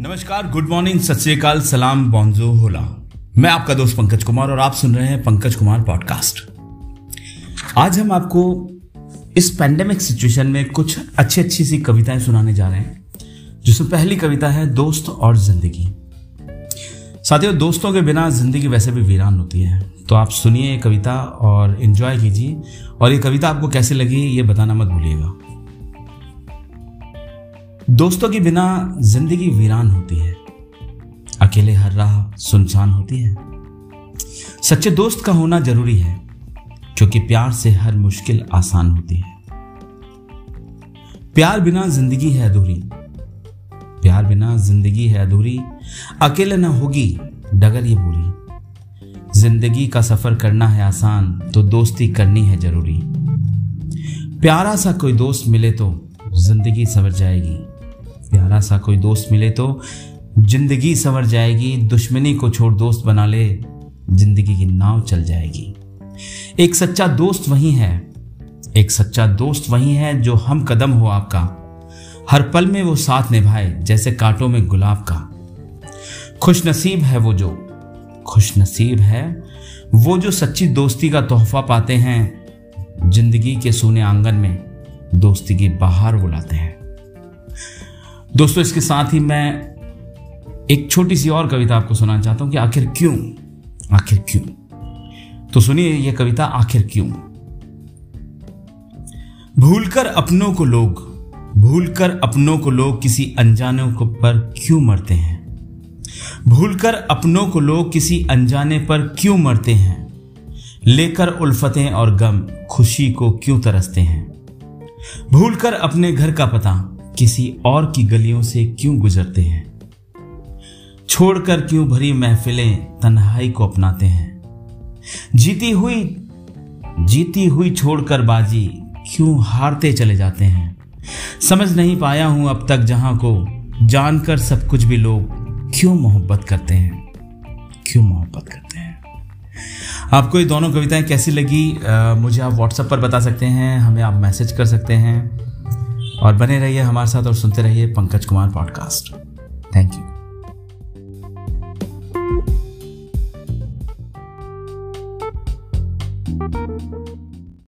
नमस्कार good morning सत श्रीकाल सलाम बॉन्जो होला मैं आपका दोस्त पंकज कुमार और आप सुन रहे हैं पंकज कुमार पॉडकास्ट आज हम आपको इस पैंडेमिक सिचुएशन में कुछ अच्छी अच्छी सी कविताएँ सुनाने जा रहे हैं, जिसमें पहली कविता है, दोस्त और ज़िंदगी. साथियों, दोस्तों के बिना ज़िंदगी वैसे भी वीरान होती है. तो आप सुनिए ये कविता और इन्जॉय कीजिए. और ये कविता आपको कैसी लगी, ये बताना मत भूलिएगा. दोस्तों के बिना ज़िंदगी वीरान होती है। अकेले हर राह सुनसान होती है। सच्चे दोस्त का होना ज़रूरी है, क्योंकि प्यार से हर मुश्किल आसान होती है। प्यार बिना ज़िंदगी है अधूरी। प्यार बिना ज़िंदगी है अधूरी। अकेले ना होगी, डगर ये बुरी। ज़िंदगी का सफ़र करना है आसान तो दोस्ती करनी है ज़रूरी। प्यारा सा कोई दोस्त मिले तो ज़िंदगी सवर जाएगी। प्यारा सा कोई दोस्त मिले तो ज़िंदगी संवर जाएगी, दुश्मनी को छोड़ दोस्त बना ले, ज़िंदगी की नाव चल जाएगी। एक सच्चा दोस्त वही है, एक सच्चा दोस्त वही है जो हम कदम हो आपका, हर पल में वो साथ निभाए, जैसे कांटों में गुलाब का। खुश नसीब है वो जो खुश नसीब है वो जो सच्ची दोस्ती का तोहफा पाते हैं, ज़िंदगी के सोने आँगन में दोस्ती की बाहर बुलाते हैं। दोस्तों, इसके साथ ही मैं एक छोटी सी और कविता आपको सुनाना चाहता हूँ कि आखिर क्यों? आखिर क्यों? तो सुनिए यह कविता, आखिर क्यों? भूलकर अपनों को लोग, भूलकर अपनों को लोग किसी अनजानों को पर क्यों मरते हैं? भूलकर अपनों को लोग किसी अनजाने पर क्यों मरते हैं? लेकर उल्फतें और गम खुशी को क्यों तरसते हैं? भूलकर अपने घर का पता किसी और की गलियों से क्यों गुजरते हैं? छोड़कर क्यों भरी महफिलें तन्हाई को अपनाते हैं? जीती हुई जीती हुई छोड़कर बाजी क्यों हारते चले जाते हैं? समझ नहीं पाया हूँ अब तक जहाँ को। जानकर सब कुछ भी लोग क्यों मोहब्बत करते हैं? क्यों मोहब्बत करते हैं? आपको ये दोनों कविताएँ कैसी लगी? आ, मुझे आप व्हाट्सएप पर बता सकते हैं हमें आप मैसेज कर सकते हैं। और बने रहिए हमारे साथ और सुनते रहिए Pankaj Kumar podcast. Thank you